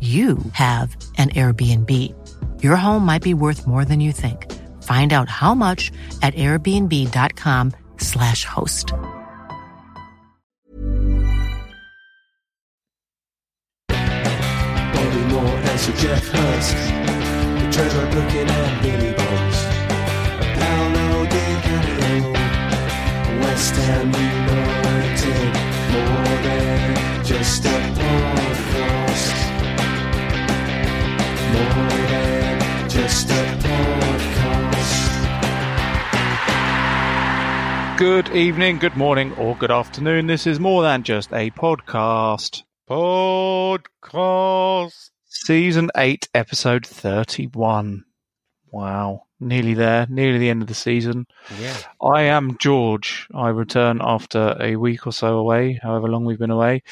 you have an Airbnb. Your home might be worth more than you think. Find out how much at airbnb.com/slash host. Bobby Moore and Sir Geoff Hurst. The treasure looking at Billy Di Canio. West Ham United. More than just a. More just a podcast. Good evening, good morning, or good afternoon. This is more than just a podcast. Podcast. Season 8, episode 31. Wow. Nearly there, nearly the end of the season. Yeah. I am George. I return after a week or so away, however long we've been away.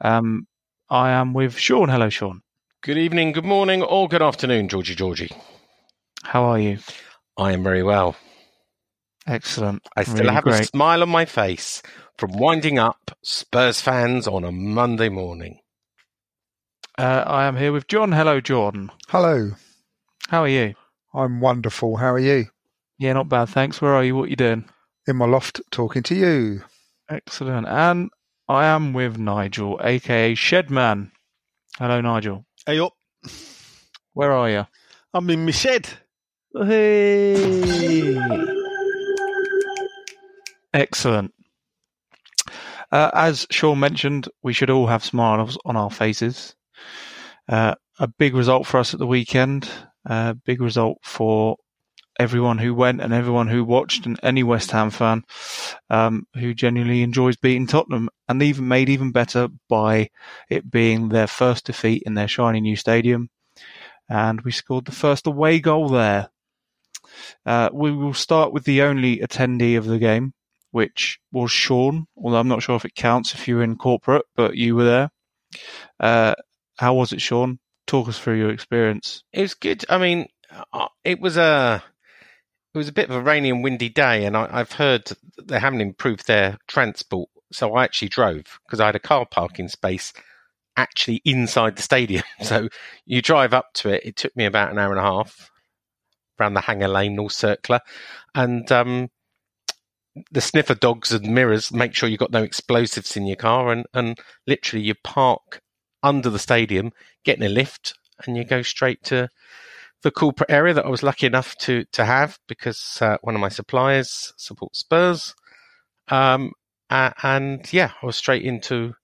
Um, I am with Sean. Hello, Sean. Good evening, good morning, or good afternoon, Georgie Georgie. How are you? I am very well. Excellent. I still Really have a smile on my face from winding up Spurs fans on a Monday morning. Uh, I am here with John. Hello, Jordan. Hello, How are you? I'm wonderful. How are you? Yeah, not bad, thanks. Where are you? What are you doing? In my loft talking to you. Excellent. And I am with Nigel, aka Shedman. Hello, Nigel. Hey up, Where are you? I'm in my shed. Hey. Excellent. Uh, as Sean mentioned, we should all have smiles on our faces. Uh, a big result for us at the weekend. A big result for everyone who went and everyone who watched, and any West Ham fan um, who genuinely enjoys beating Tottenham, and even made even better by it being their first defeat in their shiny new stadium. And we scored the first away goal there. Uh, we will start with the only attendee of the game, which was Sean. Although I'm not sure if it counts if you were in corporate, but you were there. Uh, how was it, Sean? Talk us through your experience. It was good. I mean, uh, it was a it was a bit of a rainy and windy day, and I, I've heard they haven't improved their transport. So I actually drove because I had a car parking space actually inside the stadium. So you drive up to it. It took me about an hour and a half around the Hanger Lane, all circular, and um, the sniffer dogs and mirrors make sure you've got no explosives in your car, and and literally you park under the stadium, get in a lift, and you go straight to the corporate area that I was lucky enough to to have because uh, one of my suppliers supports Spurs. Um, uh, and yeah, I was straight into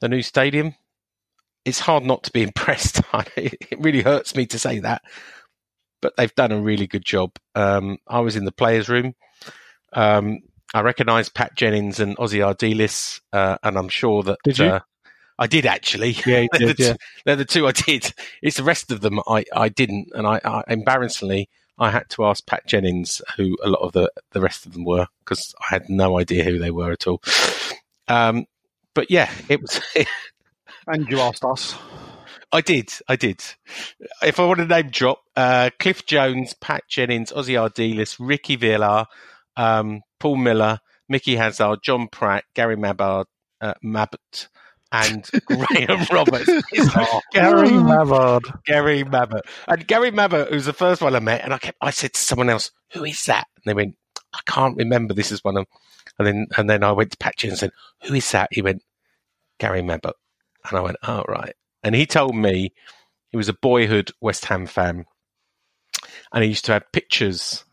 the new stadium. It's hard not to be impressed. it really hurts me to say that, but they've done a really good job. Um, I was in the players' room. Um, I recognised Pat Jennings and Ossie Ardiles, uh, and I'm sure that Did you? I did actually. Yeah, you they're, did, the yeah. two, they're the two I did. It's the rest of them I, I didn't, and I, I embarrassingly I had to ask Pat Jennings who a lot of the, the rest of them were because I had no idea who they were at all. Um, but yeah, it was. And you asked us. I did, I did. If I want to name drop, uh, Cliff Jones, Pat Jennings, Ossie Ardiles, Ricky Villa, um, Paul Miller, Micky Hazard, John Pratt, Gary Mabbard, uh, Mabbutt, and Graham Roberts. Like Gary Mavard. Gary Mabbutt. And Gary Mabbutt who's the first one I met, and I kept, I said to someone else, "Who is that?" And they went, "I can't remember. This is one of." And then and then I went to Pat Jennings and said, "Who is that?" He went, "Gary Mabbutt," and I went, "Oh right." and he told me he was a boyhood West Ham fan, and he used to have pictures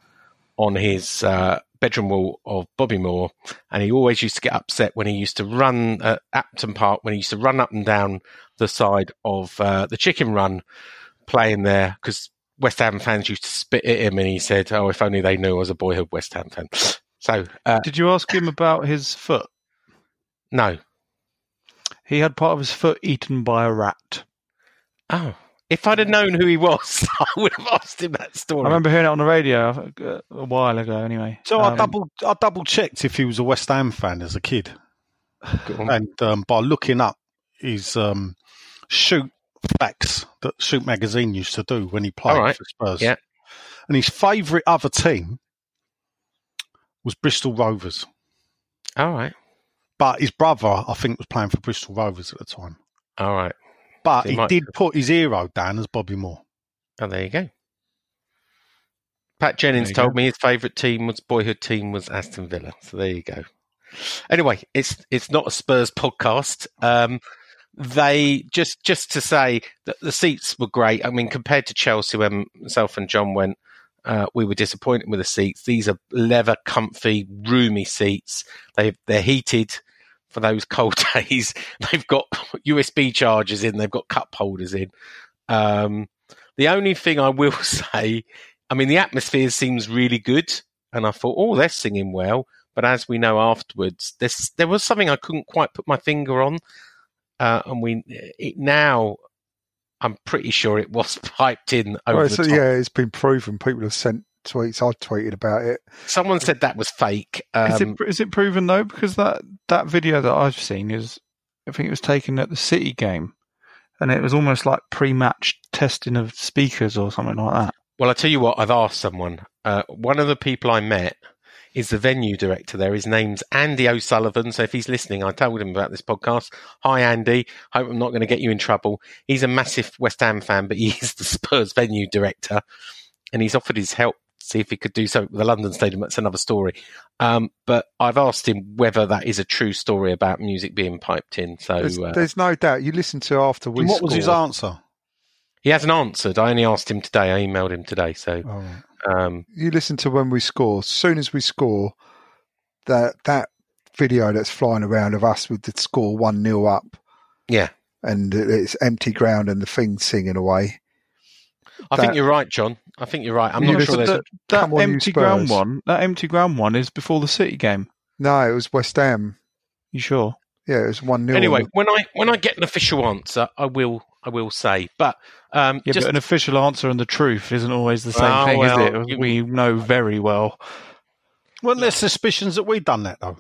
on his uh, bedroom wall of Bobby Moore, and he always used to get upset when he used to run at Upton Park when he used to run up and down the side of uh, the Chicken Run, playing there because West Ham fans used to spit at him, and he said, "Oh, if only they knew I was a boyhood West Ham fan." So, uh, Did you ask him about his foot? no, He had part of his foot eaten by a rat. oh. If I'd have known who he was, I would have asked him that story. I remember hearing it on the radio uh, a while ago. Anyway, So I Um, double I double checked if he was a West Ham fan as a kid, and um, by looking up his um, shoot facts that Shoot magazine used to do when he played All right. for Spurs. Yeah. and his favourite other team was Bristol Rovers, All right, but his brother I think was playing for Bristol Rovers at the time. all right. But He he might- did put his hero down as Bobby Moore. Oh, there you go. Pat Jennings told go. me his favourite team was boyhood team was Aston Villa. So there you go. Anyway, it's it's not a Spurs podcast. Um, they just just to say that the seats were great. I mean, compared to Chelsea, when myself and John went, uh, we were disappointed with the seats. These are leather, comfy, roomy seats. They they're heated for those cold days. They've got USB chargers in. They've got cup holders in. Um, the only thing I will say, I mean, the atmosphere seems really good, and I thought, oh, they're singing well. But as we know afterwards, there's, there was something I couldn't quite put my finger on, uh, and we it, now I'm pretty sure it was piped in over Well, the so, top. yeah, it's been proven. People have sent tweets. I've tweeted about it. Someone said that was fake. is Um, it is it proven though? Because that that video that I've seen is, I think it was taken at the City game, and it was almost like pre-match testing of speakers or something like that. Well, I tell you what, I've asked someone. Uh, one of the people I met is the venue director there. His name's Andy O'Sullivan. So if he's listening, I told him about this podcast. Hi, Andy. Hope I'm not going to get you in trouble. He's a massive West Ham fan, but he is the Spurs venue director, and he's offered his help. See if he could do something with the London Stadium. That's another story. Um, but I've asked him whether that is a true story about music being piped in. So There's, uh, there's no doubt. You listen to after we And what was his answer? he hasn't answered. I only asked him today. I emailed him today. So Oh, right. um, you listen to when we score. As soon as we score, that that video that's flying around of us with the score one 0 up, yeah. and it's empty ground and the thing singing away. I think you're right, John. I think you're right. I'm Yeah, not but sure But there's. that, that Come on, empty ground one, that empty ground one is before the City game. No, it was West Ham. You sure? Yeah, it was one 0 Anyway, when I when I get an official answer, I will I will say. But um, Yeah, just but an official answer and the truth isn't always the same Well, thing, well, is it? We know very well. Well, there's suspicions that we'd done that though.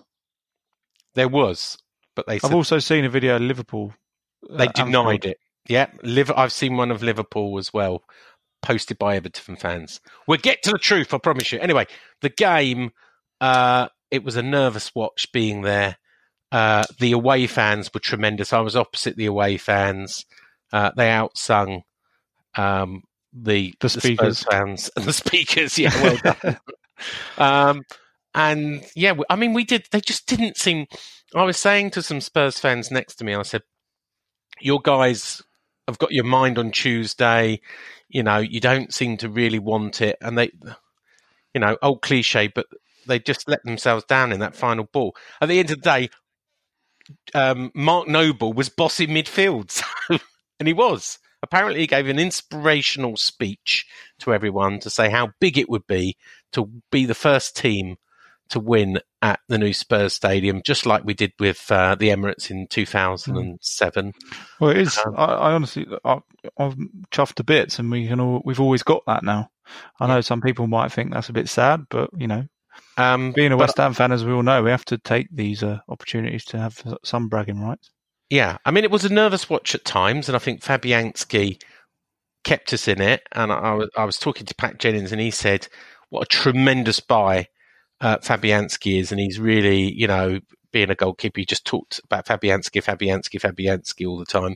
there was, but they I've said also seen a video of Liverpool. uh, they at denied Anfield. it. Yeah, Liv- I've seen one of Liverpool as well, posted by Everton fans. We'll get to the truth, I promise you. Anyway, the game, uh, it was a nervous watch being there. Uh, the away fans were tremendous. I was opposite the away fans. Uh, they outsung um, the, The speakers. fans and the speakers. Yeah, well done. um, and yeah, I mean, we did. They just didn't seem. I was saying to some Spurs fans next to me, I said, "Your guys have got your mind on Tuesday. You know, you don't seem to really want it, and they, you know, old cliche, but they just let themselves down in that final ball. At the end of the day, um, Mark Noble was bossing midfield, so, and he was. Apparently, he gave an inspirational speech to everyone to say how big it would be to be the first team to win at the new Spurs Stadium, just like we did with uh, the Emirates in 2007. Well, it is. Um, I, I honestly, I, I'm chuffed to bits, and we can all, we've always got that now. I know some people might think that's a bit sad, but you know, Um, being a West Ham fan, as we all know, we have to take these uh, opportunities to have some bragging rights. Yeah, I mean, it was a nervous watch at times, and I think Fabianski kept us in it. And I, I was I was talking to Pat Jennings, and he said, "What a tremendous buy uh, Fabianski is, and he's really, you know, being a goalkeeper. He just talked about Fabianski, Fabianski, Fabianski all the time."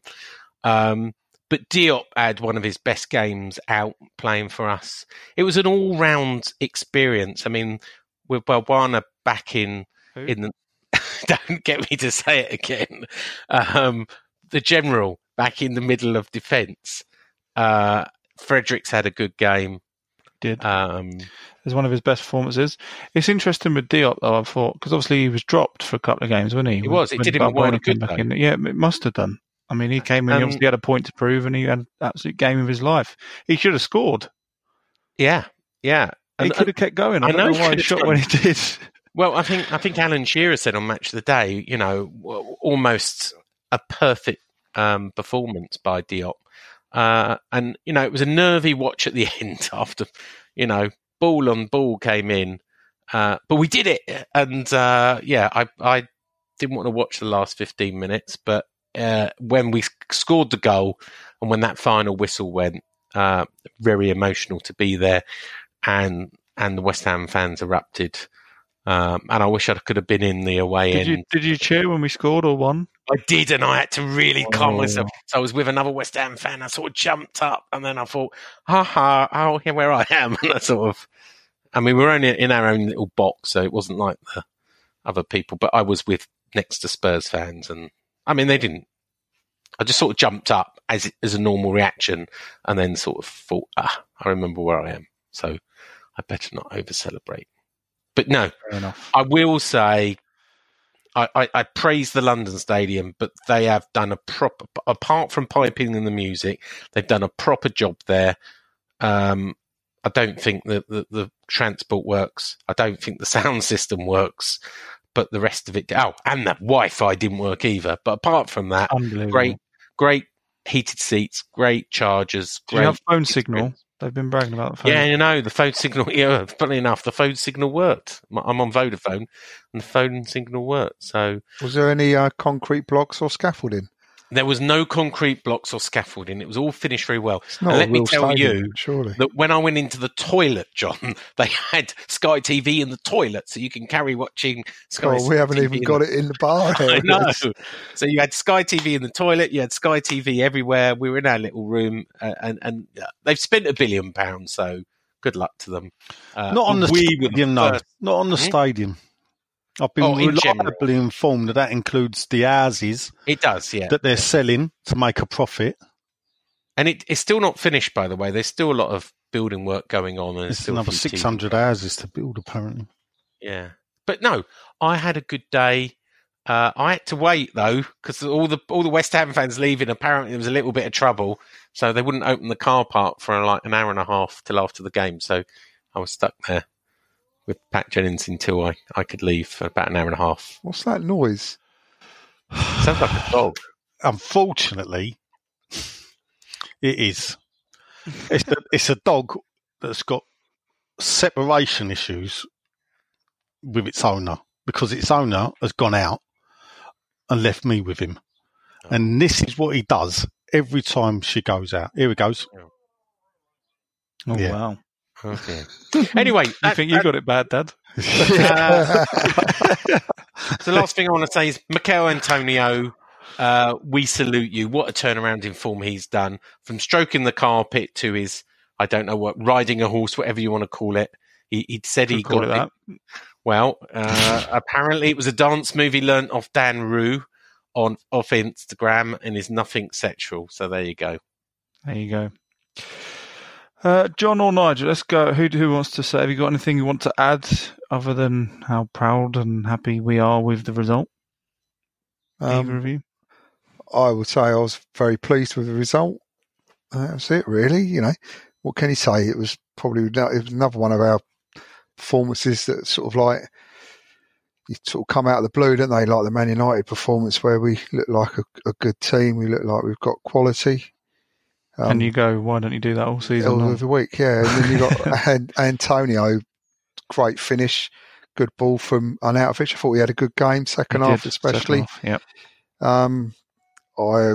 Um, but Diop had one of his best games out playing for us. It was an all-round experience. I mean, with Balwana back in Who? in the don't get me to say it again. Um, the general back in the middle of defence. Uh, Fredericks had a good game. Did Um, as one of his best performances. It's interesting with Diop though. I thought because obviously he was dropped for a couple of games, wasn't he? He was. It did him a Balbuena world of came good, back in. Yeah, it must have done. I mean, he came in. Um, he obviously had a point to prove, and he had an absolute game of his life. He should have scored. yeah, yeah. He And- could have kept going. I, I don't know know why he shot done. when he did. Well, I think I think Alan Shearer said on Match of the Day, you know, almost a perfect um, performance by Diop, uh, and you know it was a nervy watch at the end after, you know, ball on ball came in, uh, but we did it, and uh, yeah, I I didn't want to watch the last fifteen minutes, but uh, when we scored the goal and when that final whistle went, uh, very emotional to be there, and and the West Ham fans erupted. Um, and I wish I could have been in the away Did end. you did you cheer when we scored or won? I did, and I had to really calm Oh. myself. So I was with another West Ham fan. I sort of jumped up, and then I thought, "Ha ha! Oh, here where I am." And I sort of, I mean, we were only in our own little box, so it wasn't like the other people. But I was with next to Spurs fans, and I mean, they didn't. I just sort of jumped up as as a normal reaction, and then sort of thought, "Ah, I remember where I am." So I better not over celebrate. But no. I will say, I, I, I praise the London Stadium, but they have done a proper, apart from piping and the music, they've done a proper job there. Um, I don't think that the, the transport works. I don't think the sound system works, but the rest of it, oh, and that Wi Fi didn't work either. But apart from that, great, great heated seats, great chargers, Do you great have phone experience. signal? They've been bragging about the phone. Yeah, you know, the phone signal, yeah, funny enough, the phone signal worked. I'm on Vodafone and the phone signal worked. So Was there any uh, concrete blocks or scaffolding? There was no concrete blocks or scaffolding. It was all finished very well. It's not And a let me tell stadium, you surely. that when I went into the toilet, John, they had Sky TV in the toilet, so you can carry watching Sky. Oh, we haven't TV even got the- it in the bar. I know. So you had Sky TV in the toilet, you had Sky TV everywhere. We were in our little room, uh, and and uh, they've spent a billion pounds. So good luck to them. Uh, Not on the we were the stadium, no. Not on the Hmm? stadium. I've been Oh, in general. reliably informed that that includes the houses It does, yeah. that they're selling to make a profit. And it, it's still not finished, by the way. There's still a lot of building work going on. And There's still another few 600 houses to build, apparently. Yeah, but no, I had a good day. Uh, I had to wait though because all the all the West Ham fans leaving. Apparently, there was a little bit of trouble, so they wouldn't open the car park for like an hour and a half till after the game. So I was stuck there with Pat Jennings until I, I could leave for about an hour and a half. What's that noise? Sounds like a dog. Unfortunately, it is. It's a, it's a dog that's got separation issues with its owner because its owner has gone out and left me with him. Oh. And this is what he does every time she goes out. Here he goes. Oh Yeah. wow! Okay. anyway, You that- think you that- got it bad, Dad? Uh, the last thing I want to say is Michail Antonio. Uh, we salute you. What a turnaround in form he's done from stroking the carpet to his, I don't know what, riding a horse, whatever you want to call it. He, he said he Could call got it that. Well, uh, apparently it was a dance movie learnt off Dan Rue on off Instagram and is nothing sexual. So there you go. There you go. Uh, John or Nigel, let's go. Who who wants to say? Have you got anything you want to add other than how proud and happy we are with the result? Either Um, of you? I would say I was very pleased with the result. Uh, That's it, really. You know, what can you say? It was probably it was another one of our performances that sort of like you sort of come out of the blue, don't they? Like the Man United performance, where we look like a, a good team. We look like we've got quality. Um, and you go, why don't you do that all season all long? of the week, yeah. And then you got An- Antonio, great finish, good ball from an Arnautovic. I thought he had a good game, second He half did, especially. second half, Yep. Um, I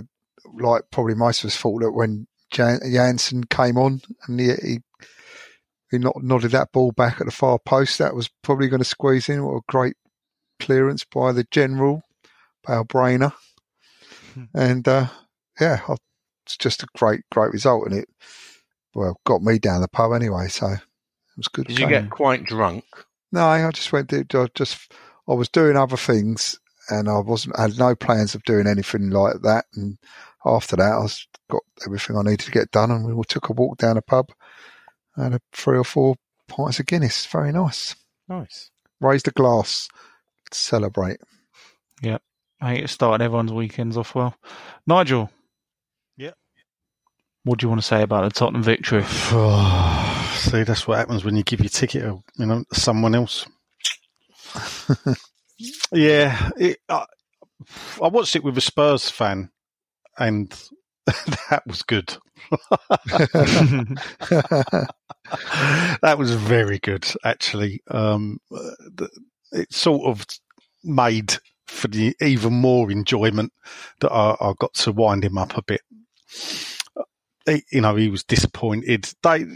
like probably most of us thought that when Jan- Jansen came on and he he, he not, nodded that ball back at the far post, that was probably going to squeeze in. What a great clearance by the general, by Balbrainer, Hmm. and uh, yeah, I, it's just a great great result, and it well got me down the pub anyway, so it was good. Did you get quite drunk? No, I just went. To, I just I was doing other things, and I wasn't. I had no plans of doing anything like that. And after that, I was, got everything I needed to get done, and we all took a walk down a pub, and a three or four pints of Guinness. Very nice. Nice. Raised a glass, Celebrate. celebrate. I think it started everyone's weekends off well. Nigel. What do you want to say about the Tottenham victory? See, that's what happens when you give your ticket, to, you know, to someone else. yeah, it, I, I watched it with a Spurs fan, and that was good. that was very good, actually. Um, it sort of made for the even more enjoyment that I, I got to wind him up a bit. He, you know, he was disappointed. They,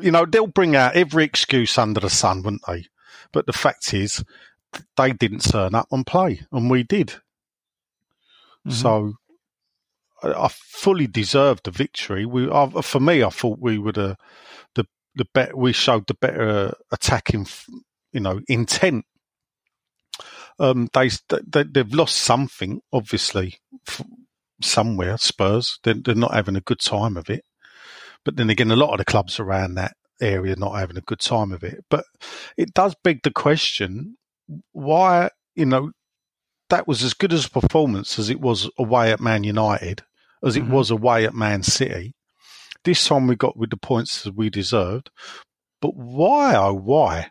you know, they'll bring out every excuse under the sun, wouldn't they? But the fact is, they didn't turn up and play, and we did. Mm-hmm. So I, I fully deserved the victory. We, I, for me, I thought we would have the the better. We showed the better attacking, you know, intent. Um, they, they they've lost something, obviously, somewhere. Spurs, they're, they're not having a good time of it. But then again, a lot of the clubs around that area are not having a good time of it. But it does beg the question: why, you know, that was as good as a performance as it was away at Man United, as it Mhm. was away at Man City. This time we got with the points that we deserved. But why, oh, why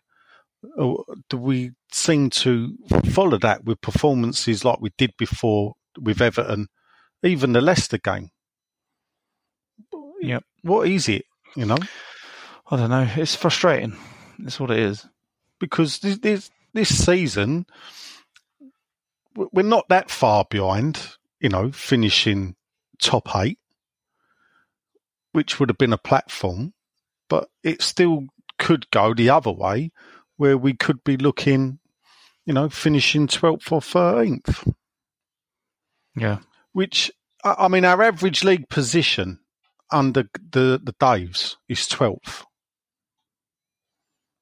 uh, do we seem to follow that with performances like we did before with Everton, even the Leicester game? Yep. What is it, you know? I don't know. It's frustrating. It's what it is. because this this, this season we're not that far behind. You know, finishing top eight, which would have been a platform, but it still could go the other way, where we could be looking, you know, finishing twelfth or thirteenth. Yeah. Which I mean, our average league position under the the Daves is twelfth.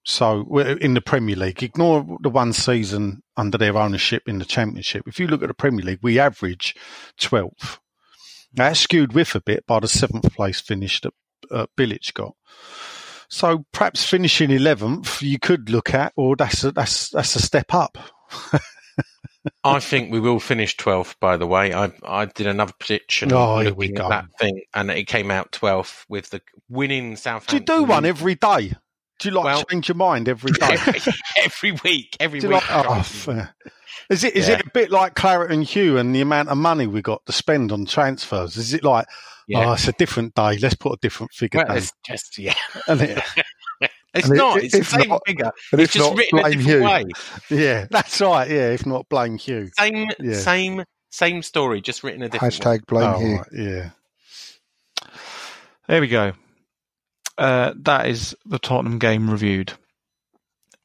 So we're in the Premier League, ignore the one season under their ownership in the Championship. If you look at the Premier League, we average 12th. Now, that's skewed with a bit by the seventh place finish that uh, Bilic got. So perhaps finishing 11th, you could look at, or that's a, that's that's a step up. I think we will finish 12th, by the way. I I did another prediction Oh, here we go. that thing, and it came out 12th with the winning Southampton. Do you do one every day? Do you like Well- change your mind every day? every, every week? Every week. like, oh, fair. Is it is Yeah. it a bit like Claret and Hugh and the amount of money we got to spend on transfers? Is it like, Yeah. oh, it's a different day, let's put a different figure Well, down? it's just yeah. And it- It's And not. if- It's the if same not- figure. And It's if just not, written a different you. way. yeah, that's right. Yeah, if not, blame Hugh. Same, Yeah. same, same story, just written a different. Hashtag blame Oh, you. right, yeah. There we go. Uh, that is the Tottenham game reviewed.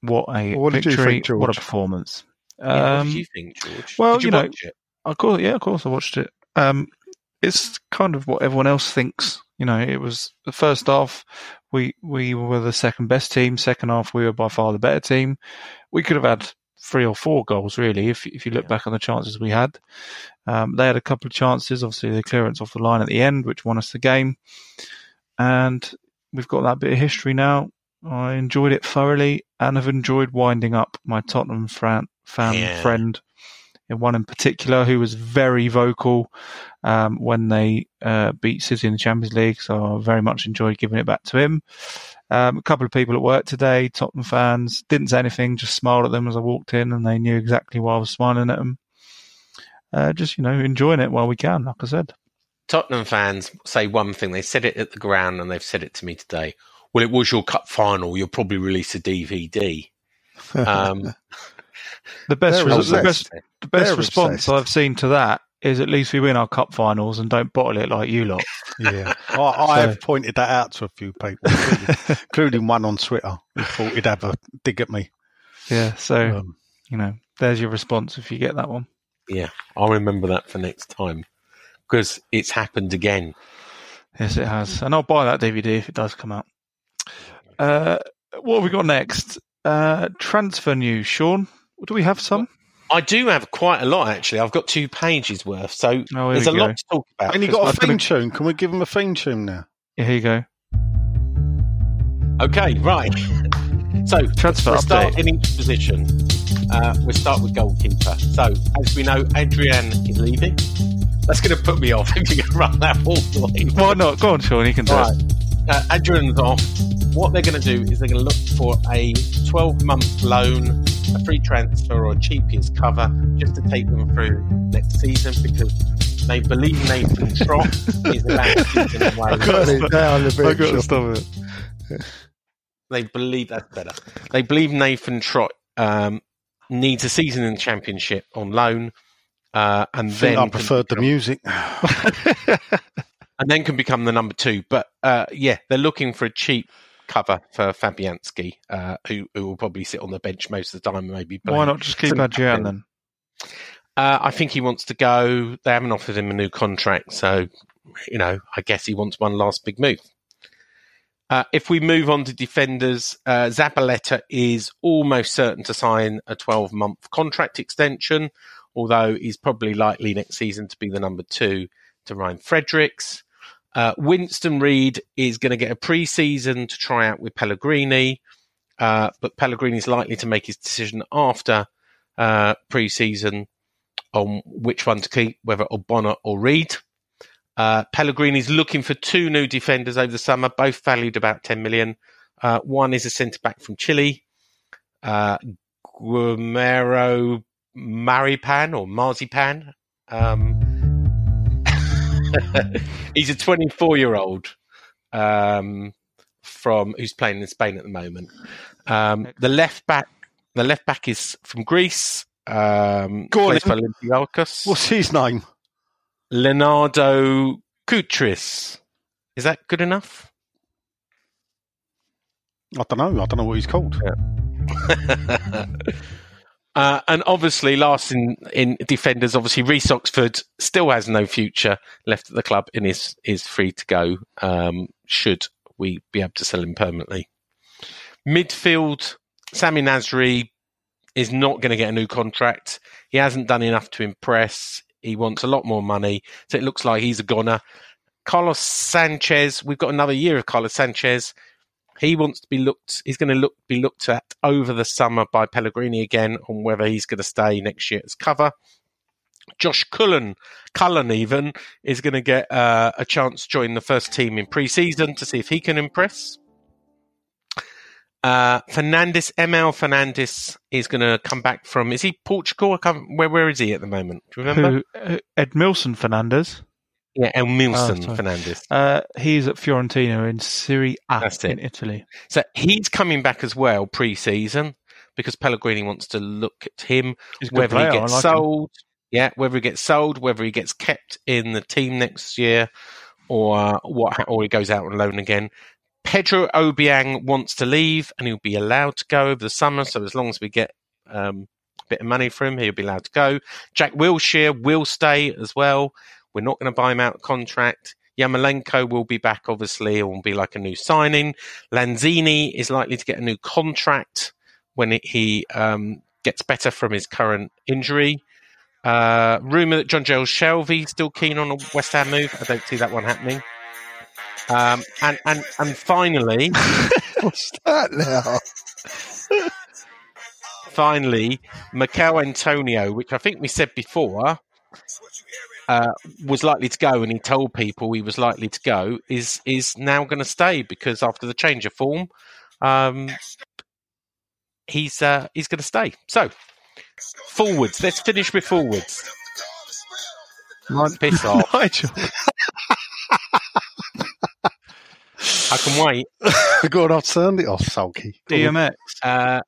What a What did you victory! think, George? what a performance! Yeah, what Um, did you think, George? well, did you, you know- watch it? Of course, yeah, of course, I watched it. Um, it's kind of what everyone else thinks. You know, it was the first half. We we were the second best team. Second half, we were by far the better team. We could have had three or four goals, really, if if you look Yeah. back on the chances we had. Um, they had a couple of chances. Obviously, the clearance off the line at the end, which won us the game, and we've got that bit of history now. I enjoyed it thoroughly, and have enjoyed winding up my Tottenham fan, fan Yeah. friend in one in particular who was very vocal um, when they uh, beat City in the Champions League. So I very much enjoyed giving it back to him. Um, a couple of people at work today, Tottenham fans, didn't say anything, just smiled at them as I walked in, and they knew exactly why I was smiling at them. Uh, just you know, enjoying it while we can, like I said. Tottenham fans say one thing. They said it at the ground, and they've said it to me today. Well, it was your cup final. You'll probably release a DVD. Um, The best, res- the best, the best They're response obsessed. I've seen to that is at least we win our cup finals and don't bottle it like you lot. Yeah, I, I So- have pointed that out to a few people, including, including one on Twitter who thought he'd have a dig at me. yeah, so Um, you know, there's your response if you get that one. yeah, I'll remember that for next time because it's happened again. Yes, it has, and I'll buy that DVD if it does come out. Uh, what have we got next? Uh, transfer news, Sean. Do we have some? I do have quite a lot actually. I've got two pages worth, so Oh, there's a we lot to talk about. And you 'cause got a I've got theme a- tune. Can we give him a theme tune now? Yeah, here you go. Okay, right. So Transfer we'll start update. in each position. Uh, we'll start with goalkeeper. So as we know, Adrian is leaving. That's going to put me off if you can run that all the way. Why not? Go on, Sean. You can do Right. it. Uh, Adrian's off. What they're going to do is they're going to look for a 12 month loan, a free transfer, or a cheapest cover just to take them through next season because they believe Nathan Trott is about to keep them away. Cut it down a. I got to stop it. They believe that's better. They believe Nathan Trott um, needs a season in the championship on loan, uh, and I think then I preferred the music. and then can become the number two. But uh, yeah, they're looking for a cheap cover for Fabianski, uh, who who will probably sit on the bench most of the time, maybe. Why not just keep Adrian then? Uh, I think he wants to go. They haven't offered him a new contract, so you know, I guess he wants one last big move. Uh, if we move on to defenders, uh, Zabaleta is almost certain to sign a 12 month contract extension, although he's probably likely next season to be the number two to Ryan Fredericks. Uh, Winston Reid is going to get a pre season to try out with Pellegrini, uh, but Pellegrini is likely to make his decision after uh, pre season on which one to keep, whether Obonna or Reid. Uh, is looking for two new defenders over the summer, both valued about 10 million. Uh, one is a centre back from Chile, uh, Guillermo Maripan or Marzipan. Um, he's a 24 year old um, from who's playing in Spain at the moment. Um, the left back, the left back is from Greece. Um, Go on plays for. What's his name? Leonardo Koutris. Is that good enough? I don't know. I don't know what he's called. uh, and obviously, last in, in defenders, obviously Reece Oxford still has no future left at the club and is is free to go. Um, should we be able to sell him permanently? Midfield, Samir Nasri is not going to get a new contract. He hasn't done enough to impress. He wants a lot more money, so it looks like he's a goner. Carlos Sanchez, we've got another year of Carlos Sanchez. He wants to be looked. He's going to look be looked at over the summer by Pellegrini again on whether he's going to stay next year as cover. Josh Cullen, Cullen even is going to get uh, a chance to join the first team in pre-season to see if he can impress. Uh, Fernandes, ML Fernandes is going to come back from. Is he Portugal? Where where is he at the moment? Do you remember? Who? Edimilson Fernandes. Yeah, Edimilson Oh. Fernandes. Uh, he's at Fiorentina in Serie A That's in. Italy. So he's coming back as well pre-season because Pellegrini wants to look at him He's a good whether player. he gets like him. sold. Yeah, whether he gets sold, whether he gets kept in the team next year, or uh, what, or he goes out on loan again. Pedro Obiang wants to leave, and he'll be allowed to go over the summer. So as long as we get um, a bit of money for him, he'll be allowed to go. Jack Wilshere will stay as well. We're not going to buy him out of contract. Yarmolenko will be back, obviously, and will be like a new signing. Lanzini is likely to get a new contract when it, he um, gets better from his current injury. Uh, rumor that Jonjo Shelvey still keen on a West Ham move. I don't see that one happening. Um, and and and finally, What's that now? finally, Michail Antonio, which I think we said before, uh, was likely to go, and he told people he was likely to go, is is now going to stay because after the change of form, um, he's uh, he's going to stay. So forwards, let's finish with forwards. Piss off! Nigel. I can wait. Go on, I've turned it off, Sulky. DMX. Uh,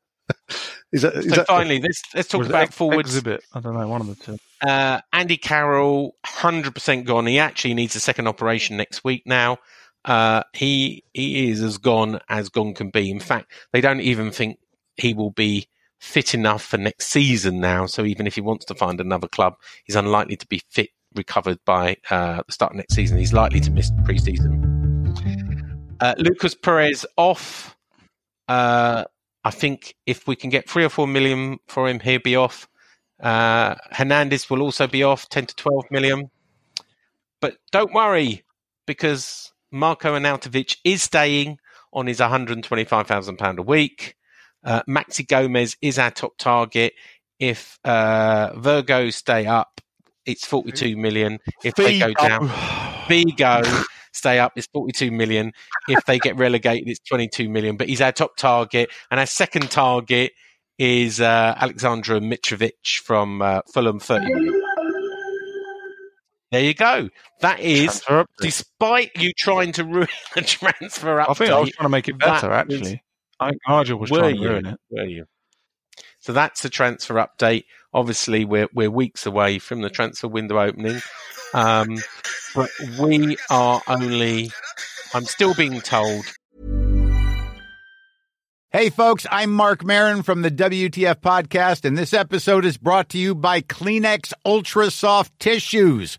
Is that, is so that finally, let's let's talk Was it about Ex- forwards. Exhibit. I don't know. One of the two. Uh, Andy Carroll, hundred percent gone. He actually needs a second operation next week now. Uh, he he is as gone as gone can be. In fact, they don't even think he will be fit enough for next season now. So even if he wants to find another club, he's unlikely to be fit recovered by uh, the start of next season. He's likely to miss pre-season. Uh, Lucas Perez off. Uh, I think if we can get three or four million for him, he'll be off. Uh, Hernandez will also be off 10 to 12 million. But don't worry, because Marko Arnautovic is staying on his £125,000 a week. Uh, Maxi Gomez is our top target. If uh, Vigo stay up, it's 42 million. If they go down, Vigo stay up, it's 42 million. If they get relegated, it's 22 million. But he's our top target. And our second target is uh, Aleksandar Mitrovic from uh, Fulham, 30 million. There you go. That is, despite you trying to ruin the transfer update. I think I was trying to make it better, that is- actually. I think Nigel was trying to you? ruin it. Were you? So that's the transfer update. Obviously, we're we're weeks away from the transfer window opening, um, but we are only. I'm still being told Hey, folks, I'm Marc Maron from the WTF Podcast, and this episode is brought to you by Kleenex Ultra Soft Tissues,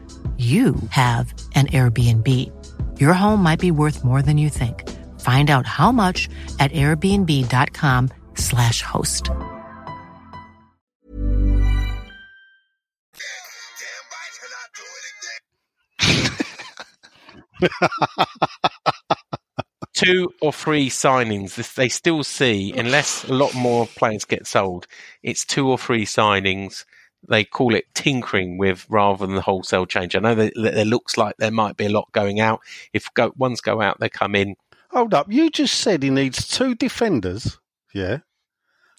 you have an Airbnb. Your home might be worth more than you think. Find out how much at airbnb.com/slash host. two or three signings. They still see, unless a lot more players get sold, it's two or three signings. They call it tinkering with rather than the wholesale change. I know that that it looks like there might be a lot going out. If go, ones go out, they come in. Hold up. You just said he needs two defenders. Yeah.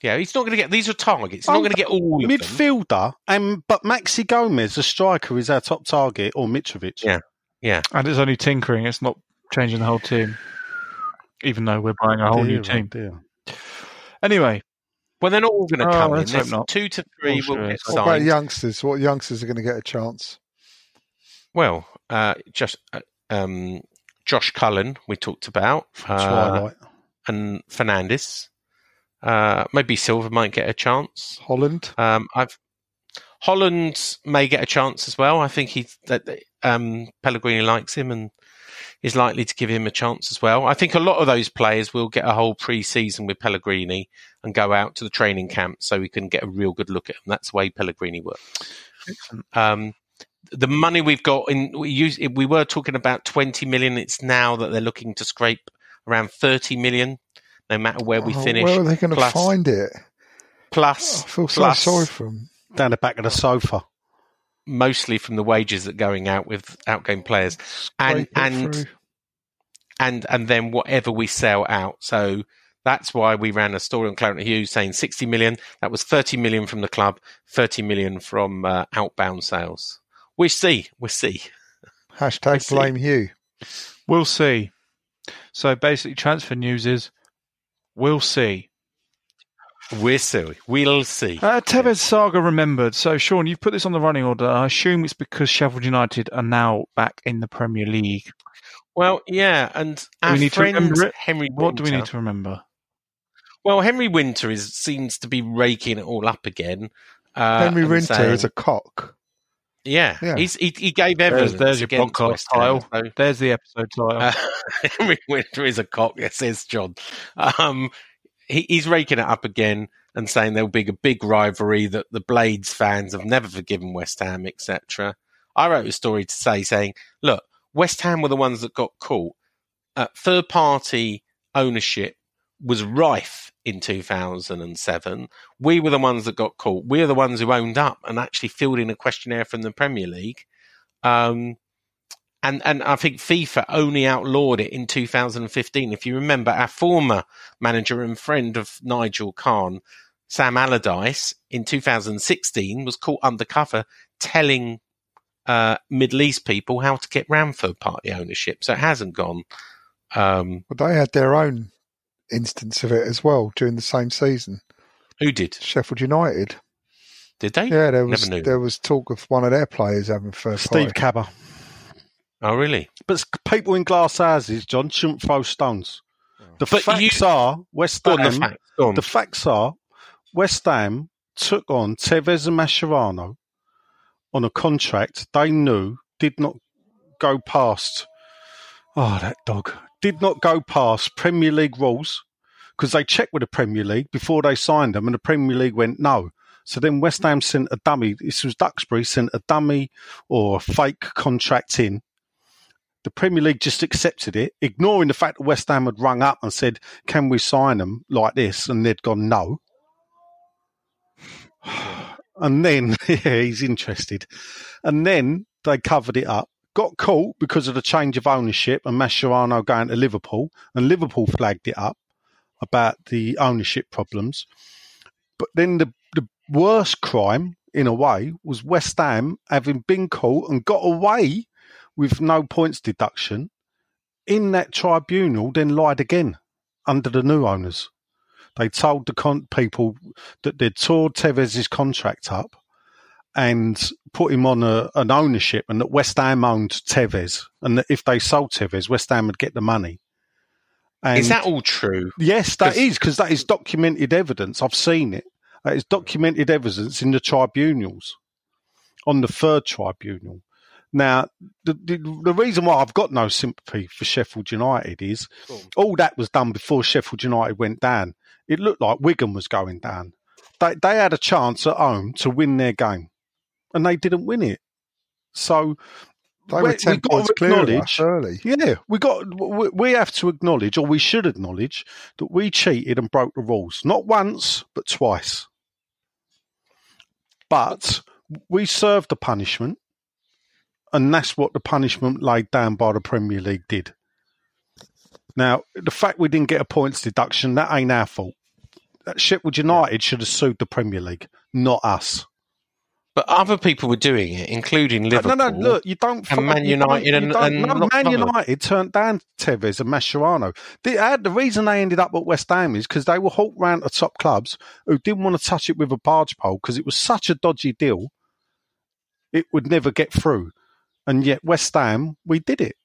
Yeah, he's not going to get. These are targets. He's not Oh, going to get all of them. Midfielder, and but Maxi Gomez, the striker, is our top target, or Mitrovic. Yeah. Yeah, And it's only tinkering, it's not changing the whole team. Even though we're buying a oh whole new Dear, oh team. dear. Anyway, well, they're not all going to Oh, come in. There's not. two to three Oh, will sure. get What about youngsters? What youngsters are going to get a chance? Well, uh, just uh, um, Josh Cullen, we talked about, uh, Twilight. and Fernandes. Uh, maybe Silva might get a chance. Holland. Um, I've Holland may get a chance as well. I think he that um, Pellegrini likes him and is likely to give him a chance as well. I think a lot of those players will get a whole pre-season with Pellegrini and go out to the training camp so we can get a real good look at them. That's the way Pellegrini works. Um, the money we've got in we use we were talking about 20 million it's now that they're looking to scrape around 30 million no matter where we Oh, finish Where are they going to find it? plus I feel so sorry for them. Down the back of the sofa. mostly from the wages that are going out with outgoing players and Scrape it and through. and and then whatever we sell out so that's why we ran a story on Claret and Hugh's saying 60 million. That was 30 million from the club, 30 million from uh, outbound sales. We'll see. We'll see. Hashtag see. blame you. we'll see. So basically, transfer news is we'll see. We'll see. We'll see. Uh, Tevez Saga remembered. So, Sean, you've put this on the running order. I assume it's because Sheffield United are now back in the Premier League. Well, yeah, and Do our we need to remember it? Henry Winter. What do we need to remember? Well, Henry Winter is seems to be raking it all up again. Uh, Henry Winter saying- is a cock. Yeah, Yeah. He's, he he gave evidence. There's, there's your podcast West title. so- There's the episode title. Uh, Winter is a cock, yes, says John. Um, he, he's raking it up again and saying there'll be a big rivalry that the Blades fans have never forgiven West Ham, etc. I wrote a story to say saying, look, West Ham were the ones that got caught. Uh, third party ownership was rife in 2007. We were the ones that got caught. We're the ones who owned up and actually filled in a questionnaire from the Premier League. Um, and and I think FIFA only outlawed it in 2015. If you remember, our former manager and friend of Nigel Kahn, Sam Allardyce, in 2016 was caught undercover telling uh, Middle East people how to get round party ownership. So it hasn't gone. Um, But they had their own instance of it as well during the same season. who did? Sheffield United. Did they? Yeah, there was Never knew. there was talk of one of their players having first Steve party. Cabber. Oh, really? But people in glass houses, John, shouldn't throw stones. The But facts you- are West Ham. the facts. The facts are West Ham took on Tevez and Mascherano on a contract they knew did not go past. Oh, that dog did not go past Premier League rules because they checked with the Premier League before they signed them, and the Premier League went no. So then West Ham sent a dummy. This was Duxbury sent a dummy or a fake contract in. The Premier League just accepted it, ignoring the fact that West Ham had rung up and said, "Can we sign them like this?" And they'd gone no. And then, yeah, he's interested. And then they covered it up. Got caught because of the change of ownership and Mascherano going to Liverpool, and Liverpool flagged it up about the ownership problems. But then the, the worst crime, in a way, was West Ham having been caught and got away with no points deduction in that tribunal, then lied again under the new owners. They told the con- people that they'd tore Tevez's contract up and put him on a, an ownership, and that West Ham owned Tevez, and that if they sold Tevez, West Ham would get the money. And Is that all true? Yes, that 'Cause- is because that is documented evidence. I've seen it. That is documented evidence in the tribunals, on the third tribunal. Now, the, the the reason why I've got no sympathy for Sheffield United is all that was done before Sheffield United went down. It looked like Wigan was going down. They they had a chance at home to win their game, and they didn't win it. So They we- were we ten got points to clear of us acknowledge- early. yeah, we got we, we have to acknowledge, or we should acknowledge, that we cheated and broke the rules. Not once, but twice. But we served the punishment, and that's what the punishment laid down by the Premier League did. Now, the fact we didn't get a points deduction, that ain't our fault. That Sheffield United should have sued the Premier League, not us. But other people were doing it, including Liverpool. No, no, look, you don't. And Man United you and- and no, Man Tottenham. United turned down Tevez and Mascherano. The, uh, the reason they ended up at West Ham is because they were hawked round to top clubs who didn't want to touch it with a barge pole because it was such a dodgy deal. It would never get through, and yet West Ham, we did it.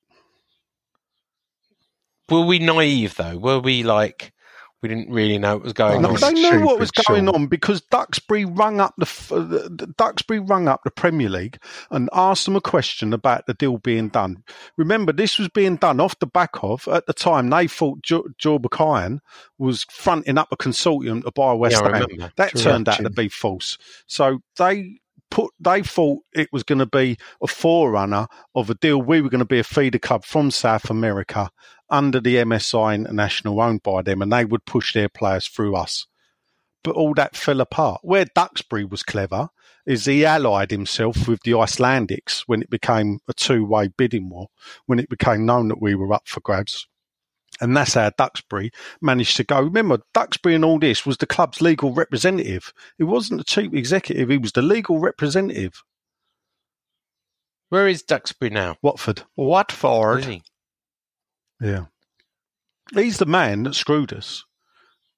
Were we naive though? Were we like we didn't really know what was going No, No, on? they knew what was going Sean. on because Duxbury rung up the, uh, the the- Duxbury rung up the Premier League and asked them a question about the deal being done. Remember, this was being done off the back of at the time they thought Jo- Joorabchian was fronting up a consortium to buy West Yeah, Ham. remember. That Correct, turned out to be false. So they put they thought it was going to be a forerunner of a deal. We were going to be a feeder club from South America under the MSI International owned by them, and they would push their players through us. But all that fell apart. Where Duxbury was clever is he allied himself with the Icelandics when it became a two way bidding war, when it became known that we were up for grabs. And that's how Duxbury managed to go. Remember, Duxbury and all this was the club's legal representative. He wasn't the chief executive, he was the legal representative. Where is Duxbury now? Watford. Watford. Is he? Yeah. He's the man that screwed us.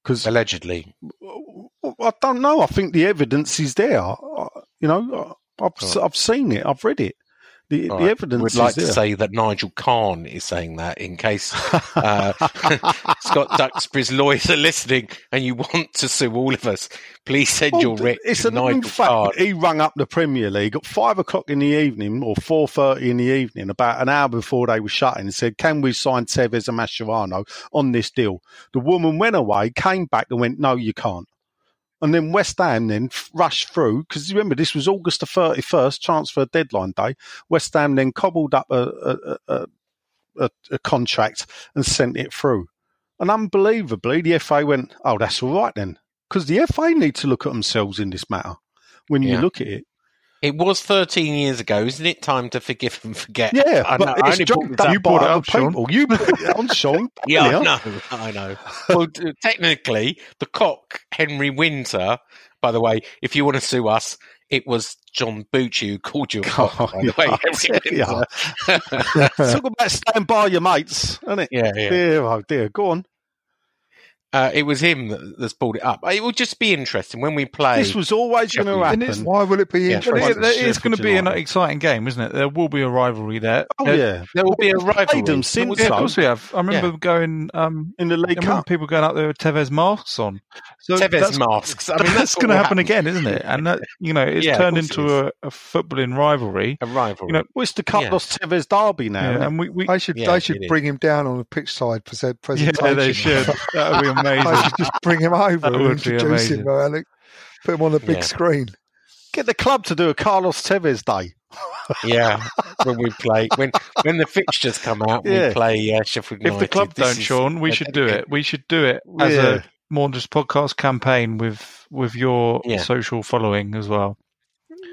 Because Allegedly. I don't know. I think the evidence is there. You know, I've. I've seen it. I've read it. The, All the evidence We'd is like there. to say that Nigel Kahn is saying that in case uh, Scott Duxbury's lawyers are listening and you want to sue all of us. Please send Well, your writ it's to Nigel fact, Kahn. he rung up the Premier League at five o'clock in the evening or four thirty in the evening, about an hour before they were shutting, and said, "Can we sign Tevez and Mascherano on this deal?" The woman went away, came back, and went, "No, you can't." And then West Ham then rushed through because remember this was August the thirty first, transfer deadline day. West Ham then cobbled up a a, a, a, contract and sent it through. And unbelievably, the FA went, "Oh, that's all right then," because the FA need to look at themselves in this matter. When you Yeah. look at it, It was 13 years ago, isn't it? Time to forgive and forget. yeah, I, but know, I only brought up You brought it up, Sean. people. You put it on, Sean. Yeah, I know, I know. well, technically, the cock, Henry Winter, by the way, if you want to sue us, it was John Bucci who called you a cock, Oh, by the way. yeah, Henry. Winter. Talk about stand by your mates, isn't it? yeah, yeah. Dear, oh dear, go on. Uh, it was him that, that's pulled it up. It will just be interesting when we play. This was always going to Sheffield. happen. Why will it be Yeah. interesting? Well, it, it's going to be an exciting game, isn't it? There will be a rivalry there. Oh There- yeah, there will be a We've played rivalry. them since, Yeah, of course we have. I remember Yeah. going. Um, in the I League remember Cup. people going out there with Tevez masks on. So Tevez that's, masks. I mean, that's, that's going to happen again, isn't it? And that, you know, it's Yeah, turned course it into a, a footballing rivalry. A rivalry. You know, Well, it's the Carlos Tevez derby now. Yeah, and we, we They should Yeah, they should bring him down on the pitch side for said yeah, they should. That would be they amazing. should just bring him over That and would introduce amazing. him, Alec. Put him on the big Yeah. screen. Get the club to do a Carlos Tevez day. yeah, when we play when when the fixtures come out, Yeah. we play uh, Sheffield United. if the club This don't, Sean, we should do it. We should do it as Yeah. a more just podcast campaign with with your Yeah. social following as well.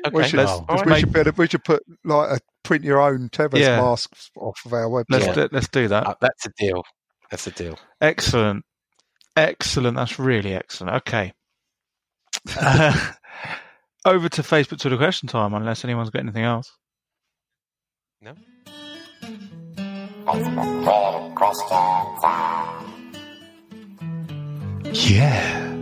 Okay, We should, let's- all we right. should better, we should put like a print your own Tevez Yeah. masks off of our website. Let's Yeah. do, let's do that. Uh, that's a deal. That's a deal. Excellent. Excellent. That's really excellent. Okay. Uh, over to Facebook to the question time, unless anyone's got anything else. No. Yeah.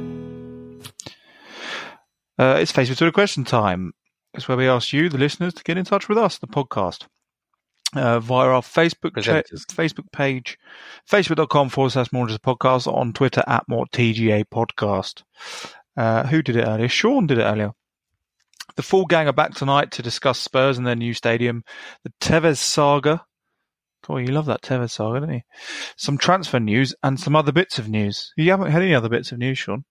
Uh, it's Facebook to the question time. It's where we ask you, the listeners, to get in touch with us, the podcast, uh, via our Facebook cha-. Facebook page, facebook.com forward slash more just podcast, on Twitter at more TGA podcast. Uh, who did it earlier? Sean did it earlier. The full gang are back tonight to discuss Spurs and their new stadium, the Tevez saga. Boy, you love that Tevez saga, don't you? Some transfer news and some other bits of news. You haven't had any other bits of news, Sean?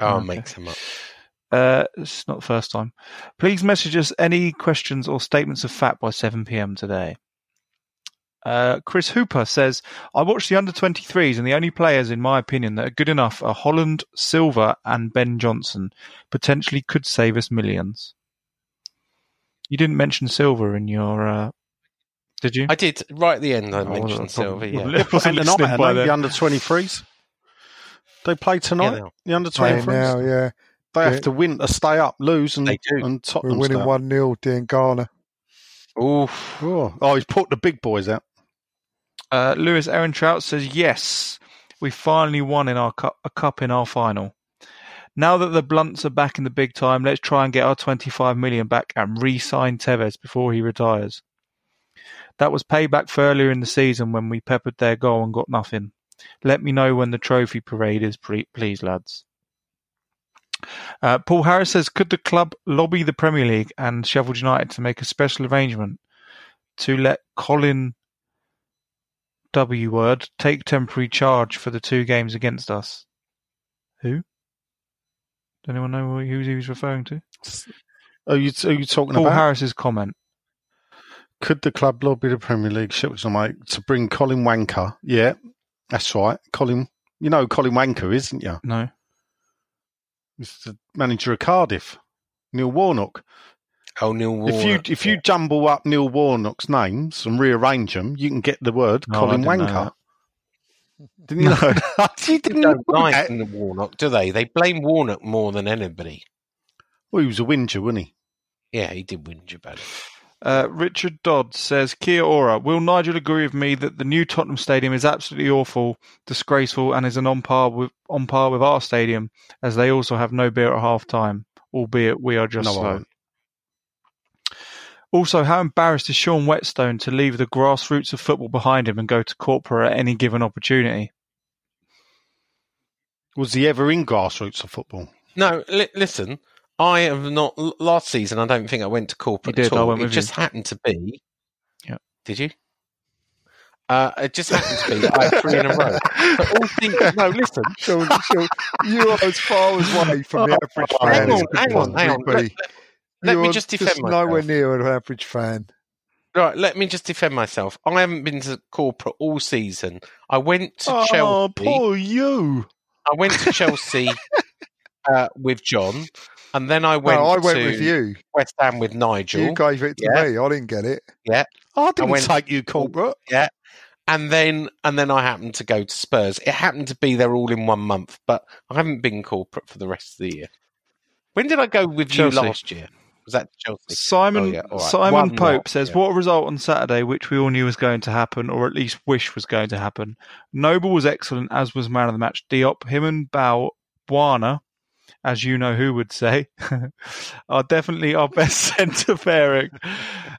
I'll Okay. make some up. Uh, it's not the first time. Please message us any questions or statements of fact by 7 p.m. today. Uh, Chris Hooper says, I watched the under 23s, and the only players, in my opinion, that are good enough are Holland, Silva, and Ben Johnson. Potentially could save us millions. You didn't mention Silva in your. Uh, did you? I did right at the end. I Oh, mentioned well, Silver. Yeah. It wasn't tonight, by they? the under 23s. They play tonight. they are. the under Playing 23s. now, yeah. They Yeah. have to win to stay up, lose, and, They do. and We're winning 1 0, Dean Garner. Oof. Oh. oh, he's put the big boys out. Uh, Lewis Aaron Trout says, "Yes, we finally won in our cup, a cup in our final. Now that the Blunts are back in the big time, let's try and get our 25 million back and re-sign Tevez before he retires. That was payback for earlier in the season when we peppered their goal and got nothing. Let me know when the trophy parade is, pre- please, lads." Uh, Paul Harris says, "Could the club lobby the Premier League and Sheffield United to make a special arrangement to let Colin W word take temporary charge for the two games against us. Who? Does anyone know who he was referring to? Are you, are you talking Paul about? Harris's comment. Could the club lobby the Premier League Sheffield United to bring Colin Wanker? Yeah, that's right. Colin, you know Colin Wanker, isn't you? No. He's the manager of Cardiff, Neil Warnock. Oh, Neil Warnock. If you if you jumble up Neil Warnock's names and rearrange them, you can get the word No, Colin I didn't know Wanker. Didn't you know that? you didn't know don't like that? Neil Warnock, do they? They blame Warnock more than anybody. Well, he was a whinger, wasn't he? Yeah, he did whinge about it. Uh, Richard Dodd says, Kia ora, will Nigel agree with me that the new Tottenham Stadium is absolutely awful, disgraceful, and is an on par with on par with our stadium, as they also have no beer at half time, albeit we are just No, slow. Also, how embarrassed is Sean Whetstone to leave the grassroots of football behind him and go to corporate at any given opportunity? Was he ever in grassroots of football? No, li- listen. I have not. Last season, I don't think I went to corporate You did, at I all. went It just you. happened to be. Yeah. Did you? Uh, it just happened to be I had three in a row. But all things, no, listen. Sean, Sean, you are as far as away from the average Oh, fan. Hang on, hang on, hang on. possibly Let, let- let You me are just defend myself. nowhere near an average fan. Right, let me just defend myself. I haven't been to corporate all season. I went to oh, Chelsea. poor you. I went to Chelsea uh, with John, and then I went. no, I went to with you. West Ham with Nigel. You gave it to Yeah. me. I didn't get it. Yeah, I didn't went- take you corporate. Yeah. And then and then I happened to go to Spurs. It happened to be they're all in one month, but I haven't been corporate for the rest of the year. When did I go with Chelsea. you last year? Was that Chelsea? Simon Oh, yeah, all right. Simon One Pope lot, says, yeah. "What a result on Saturday, which we all knew was going to happen, or at least wish was going to happen. Noble was excellent, as was man of the match. Diop, him, and Bow Buana, as you know who would say, are definitely our best centre pairing.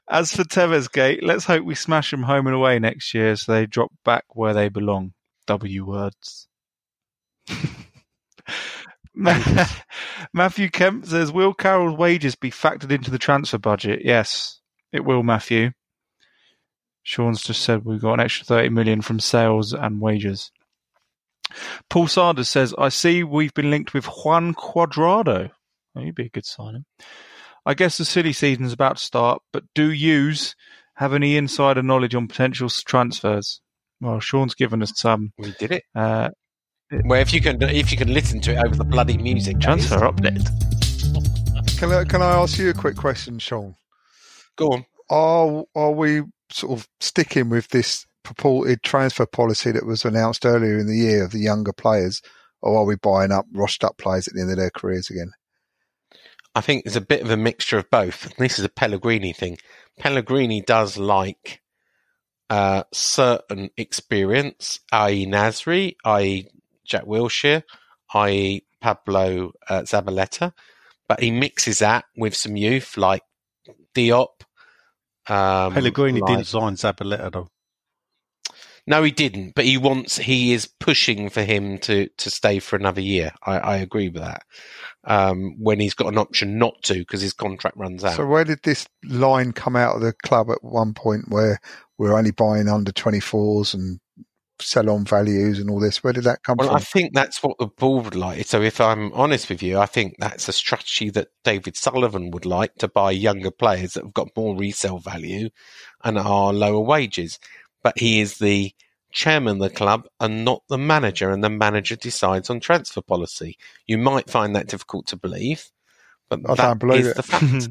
As for Tevez Gate, let's hope we smash them home and away next year, so they drop back where they belong. W words." Matthew Kemp says, "Will Carroll's wages be factored into the transfer budget?" Yes, it will, Matthew. Sean's just said we've got an extra thirty million from sales and wages. Paul Sanders says, "I see we've been linked with Juan Cuadrado. Oh, he'd be a good signing. I guess the silly season's about to start, but do yous have any insider knowledge on potential transfers?" Well, Sean's given us some We did it. uh, Well, if you can, if you can listen to it over the bloody music, that is. transfer update. Can I, can I ask you a quick question, Sean? Go on. Are are we sort of sticking with this purported transfer policy that was announced earlier in the year of the younger players, or are we buying up washed up players at the end of their careers again? I think there's a bit of a mixture of both. This is a Pellegrini thing. Pellegrini does like uh, certain experience, i.e., Nasri, i.e., Jack Wilshere, i.e., Pablo uh, Zabaleta, but he mixes that with some youth like Diop. Um, Pellegrini like- didn't sign Zabaleta though. No, he didn't. But he wants. He is pushing for him to to stay for another year. I, I agree with that. Um, when he's got an option not to because his contract runs out. So where did this line come out of the club at one point where we're only buying under twenty fours and sell on values and all this? Where did that come Well, from? I think that's what the board would like. So, if I'm honest with you, I think that's a strategy that David Sullivan would like to buy younger players that have got more resale value and are lower wages. But he is the chairman of the club and not the manager, and the manager decides on transfer policy. You might find that difficult to believe, but I that believe is it. the fact.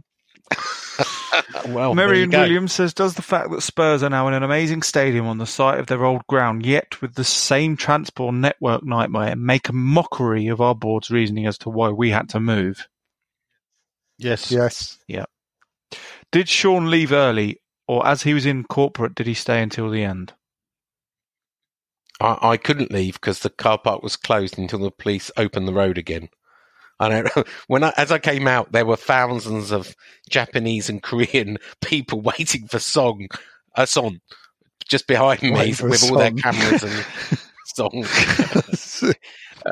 well, there Marion. Williams says, "Does the fact that Spurs are now in an amazing stadium on the site of their old ground, yet with the same transport network nightmare, make a mockery of our board's reasoning as to why we had to move? Yes. yes, Yeah. Did Sean leave early, or as he was in corporate, did he stay until the end?" I, I couldn't leave because the car park was closed until the police opened the road again. I don't when I, as I came out, there were thousands of Japanese and Korean people waiting for song, uh, a song, just behind me Waiting with all their cameras and song. uh,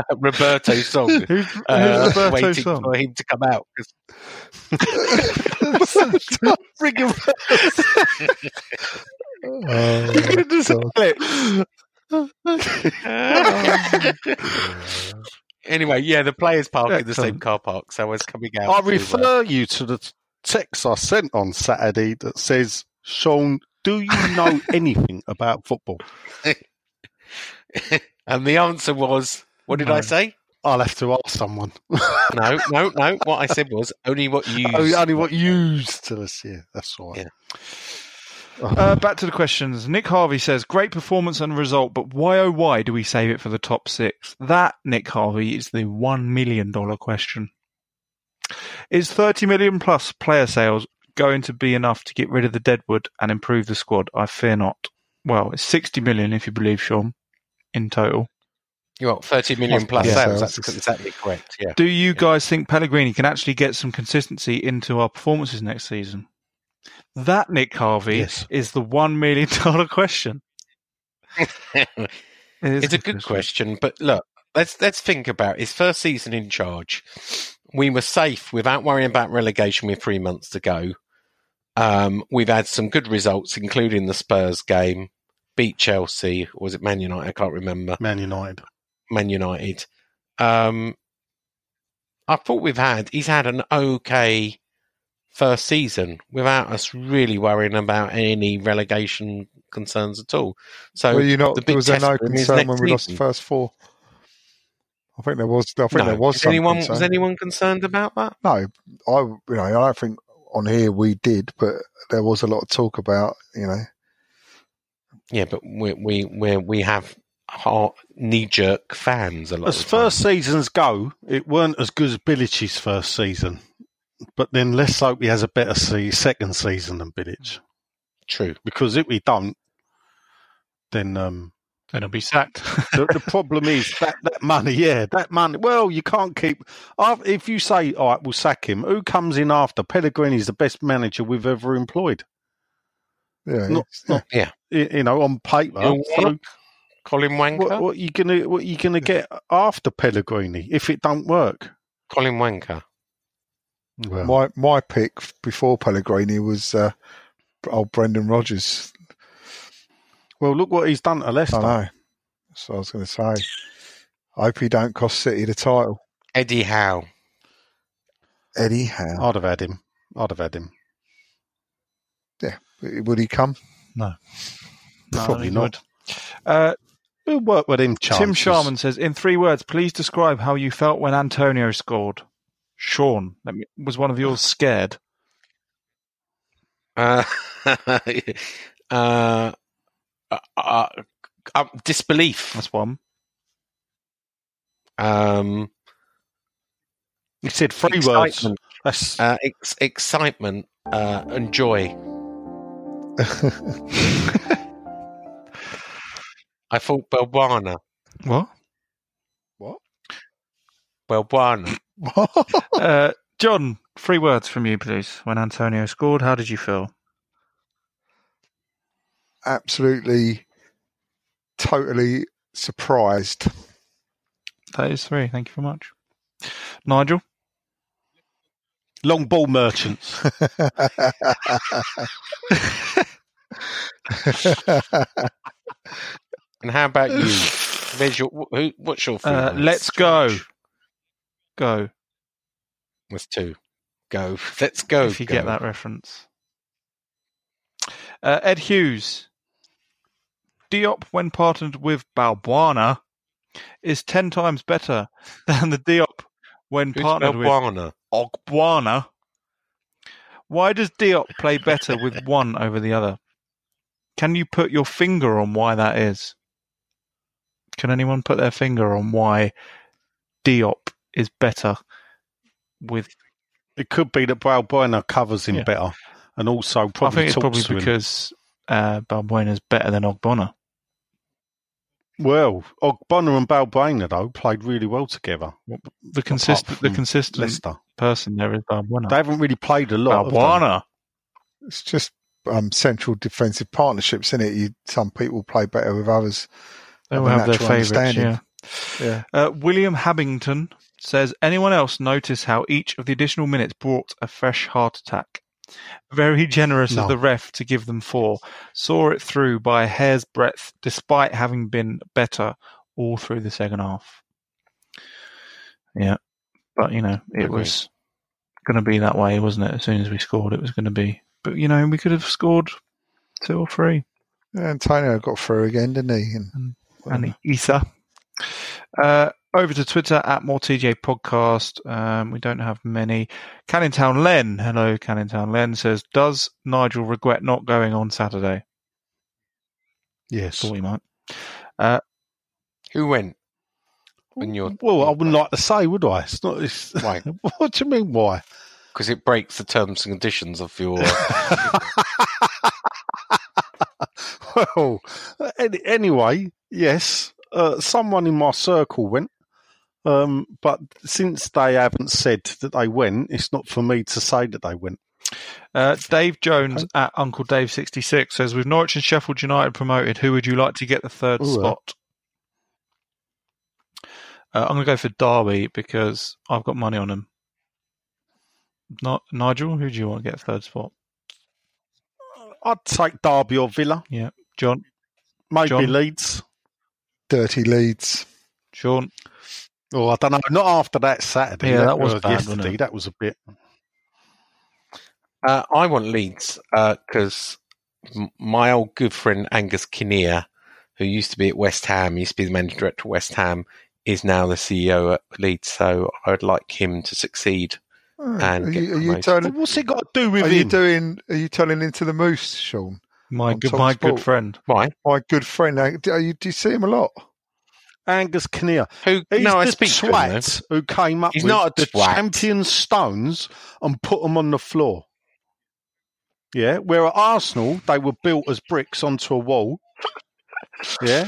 Roberto song, Who's, uh, who's Roberto waiting Song? for him to come out. 'cause- Bring him Oh, anyway, yeah, the players park in the same car park, so I was coming out. I to, uh, refer you to the text I sent on Saturday that says, Sean, do you know anything about football? and the answer was, what did No. I say? I'll have to ask someone. No, no, no. What I said was only what you. Oh, only what you used to us. Yeah, that's all right. Yeah. Uh, back to the questions. Nick Harvey says, "Great performance and result, but why oh why do we save it for the top six? That Nick Harvey is the one million dollar question. Is thirty million plus player sales going to be enough to get rid of the deadwood and improve the squad? I fear not. Well, it's sixty million if you believe Sean in total. You got 30 million plus Yeah. sales. Sales. That's exactly correct. Yeah. Do you guys think Pellegrini can actually get some consistency into our performances next season? That, Nick Harvey, Yes. is the one million dollar question. It is it's a good question, but look, let's let's think about his first season in charge. We were safe without worrying about relegation with three months to go. Um, we've had some good results, including the Spurs game, beat Chelsea, or was it Man United? I can't remember. Man United. Man United. Um, I thought we've had he's had an okay first season without us really worrying about any relegation concerns at all. So Were you not? the big Was there no for him is concern when we lost the first four? I think there was. I think no. there was Is anyone concern. was anyone concerned about that? No, I you know I don't think on here we did, but there was a lot of talk about you know. Yeah, but we we we we have knee jerk fans a lot. As of the time. first seasons go, it weren't as good as Bilic's first season. But then let's hope he has a better se- second season than Bilic. true. Because if we don't, then um, Then he'll be sacked. the, the problem is that, that money, yeah, that money. Well, you can't keep. If you say, all right, we'll sack him, who comes in after? Pellegrini is the best manager we've ever employed. Yeah, Not- not- Yeah. y- You know, on paper. You'll So Colin Wanker. what, what you gonna what you gonna get after Pellegrini if it don't work? Colin Wanker. Well, my my pick before Pellegrini was uh, old Brendan Rodgers. well, look what he's done to I Leicester. know. That's what I was going to say. I hope he don't cost City the title. Eddie Howe. Eddie Howe. I'd have had him. I'd have had him. Would he come? No, Probably he not. would. Uh, We'll work with him. Tim chances. Sharman says, in three words, please describe how you felt when Antonio scored. Sean, let me, was one of yours scared? Uh, uh, uh, uh, uh, disbelief. That's one. Um, He said three words. excitement, That's uh, ex- excitement, uh, and joy. I thought Balbuena. What? What? Balbuena. uh, John, three words from you, please. When Antonio scored, how did you feel? Absolutely, totally surprised. That is three. Thank you very much. Nigel? Long ball merchants. And how about you? There's your, who, what's your three Uh, let's go. George? Go. Was two. Go. Let's go. if you go. get that reference. Uh, Ed Hughes. Diop, when partnered with Balbuena, is 10 times better than the Diop when Who's partnered with Ogbonna. Why does Diop play better with one over the other? Can you put your finger on why that is? Can anyone put their finger on why Diop is better with? it could be that Balbuena covers him Yeah. better, and also I probably think it's probably him. because uh, is better than Ogbonna. Well, Ogbonna and Balbuena though played really well together. The consistent, the consistent Leicester. person there is Balbuena. They haven't really played a lot. have? Balbuena. it's just um, central defensive partnerships, isn't it? You, some people play better with others. They have will have their natural favourites. Yeah. Yeah. Uh, William Habington says, anyone else notice how each of the additional minutes brought a fresh heart attack? Very generous No. of the ref to give them four. Saw it through by a hair's breadth, despite having been better all through the second half. Yeah, but you know, it Agreed. was going to be that way, wasn't it? As soon as we scored, it was going to be. But you know, we could have scored two or three. Yeah, Antonio got through again, didn't he? And, and Ether. Uh, over to Twitter at more TJ podcast. Um, we don't have many. Canning Town Len, hello, Canning Town Len says, "Does Nigel regret not going on Saturday?" Yes. Thought he might. Who went? When you're Well, I wouldn't like to say, would I? It's not. It's, Why? what do you mean? Why? because it breaks the terms and conditions of your. well, any, anyway, yes. Uh, someone in my circle went, um, but since they haven't said that they went, it's not for me to say that they went. Uh, Dave Jones at Uncle Dave sixty six says, "With Norwich and Sheffield United promoted, who would you like to get the third Ooh, uh. spot?" Uh, I'm going to go for Derby because I've got money on him. Not Nigel. Who do you want to get third spot? I'd take Derby or Villa, Yeah, John, maybe John? Leeds. Dirty Leeds. Sean. Oh, I don't know. Not after that Saturday. Yeah, that was uh, bad, wasn't yesterday. it? That was a bit. Uh, I want Leeds because m- my old good friend Angus Kinnear, who used to be at West Ham, used to be the managing director at West Ham, is now the CEO at Leeds. So I'd like him to succeed. Oh, And are you, are you turning? What's it got to do with Are you doing? Are you turning into the moose, Sean? My good, Top my good friend. Why? My good friend. uh, Do you, do you see him a lot? Angus Kinnear. Who? He's no, I the speak to him. who came up He's with not the twat. champion stones and put them on the floor. Yeah, where at Arsenal they were built as bricks onto a wall. Yeah,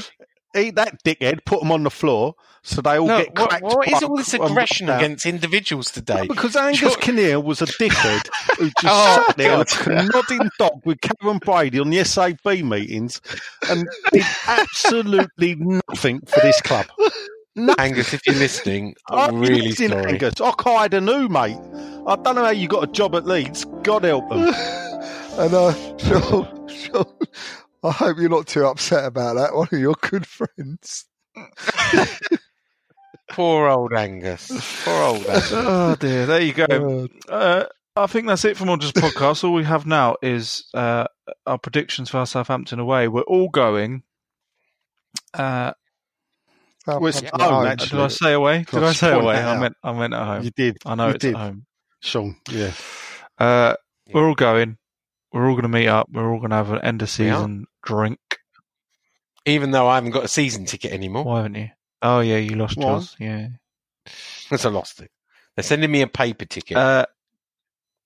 he, that dickhead put them on the floor so they all No, get what, cracked. what is all this aggression against individuals today? Because Angus Sure. Kinnear was a dickhead who just Oh, sat there God. like a nodding dog with Karren Brady on the SAB meetings and did absolutely nothing for this club. Nothing. Angus, if you're listening, Oh, I'm really listen, sorry. Angus. I hired a new mate. I don't know how you got a job at Leeds. God help them. And uh, Sean, Sean, I hope you're not too upset about that. One of your good friends. Poor old Angus. Poor old Angus. oh dear, there you go. Uh, Uh, I think that's it for Monsters Podcast. All we have now is uh, our predictions for our Southampton away. We're all going. Uh, Well, it's Southampton at home, home. actually. did I say away? Did I say away? I out. meant I meant at home. You did. I know you it's did. at home. Sean, yeah. Uh, we're all going. We're all going to meet up. We're all going to have an end of season drink. Even though I haven't got a season ticket anymore, Why haven't you? Oh yeah, you lost Why? yours. Yeah. because I lost it. They're sending me a paper ticket. Uh,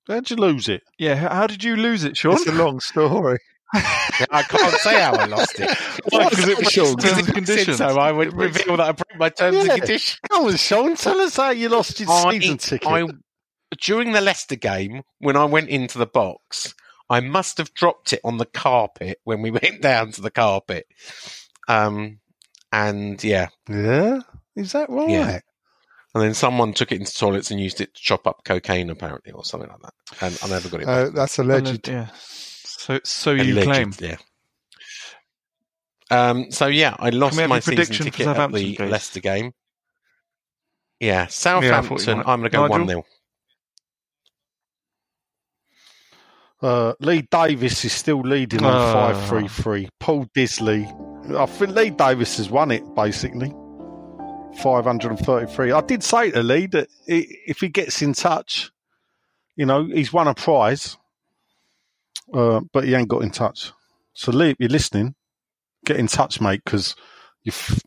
How'd you lose it? yeah. How, how did you lose it, Sean? It's a long story. I can't say how I lost it. Why? 'Cause it was Because terms and conditions. So I would reveal that I broke my terms Yeah. and conditions. Come on, Sean. Tell us how you lost your I- season ticket. I, during the Leicester game, when I went into the box, I must have dropped it on the carpet when we went down to the carpet. Um, and yeah, yeah? Is that right? Yeah. and then someone took it into toilets and used it to chop up cocaine, apparently, or something like that. And I never got it. back. Uh, that's alleged. Yeah. So so you Alleged, claim. yeah. Um, so yeah, I lost my season prediction for ticket at the please? Leicester game. Yeah, I thought you Southampton. might. I'm going to go one 0 Uh, Lee Davis is still leading on Oh. five three three. Paul Disley, I think Lee Davis has won it basically. Five hundred and thirty-three. I did say to Lee that if he gets in touch, you know, he's won a prize, uh, but he ain't got in touch. So Lee, if you're listening, get in touch, mate, because you've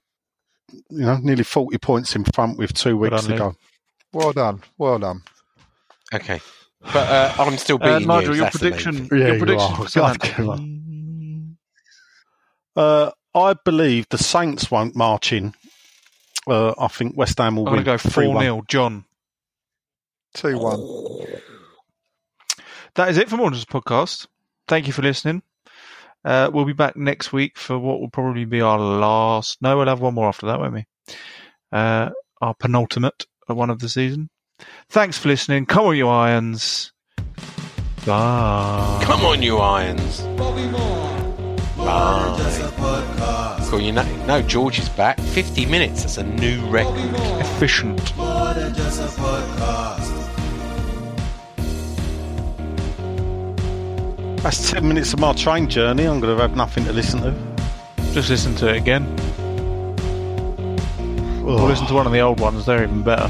you know nearly forty points in front with two Well weeks done, to Lee. go. Well done. Well done. Okay, but uh, I'm still Uh, beating Nigel, you. your that's the main prediction. Yeah, your you prediction are. for God, Uh, I believe the Saints won't march in. Uh, I think West Ham will I'm going win. to go 4 3-1. 0. John. 2 1. That is it for Monsters Podcast. Thank you for listening. Uh, we'll be back next week for what will probably be our last. No, we'll have one more after that, won't we? Uh, our penultimate one of the season. Thanks for listening. Come on, you irons. Bye. Come on, you irons. Bye. Cool, you know, no, George is back. 50 minutes. That's a new record. Efficient. That's 10 minutes of my train journey. I'm going to have nothing to listen to. Just listen to it again. Or Oh, listen to one of the old ones. They're even better.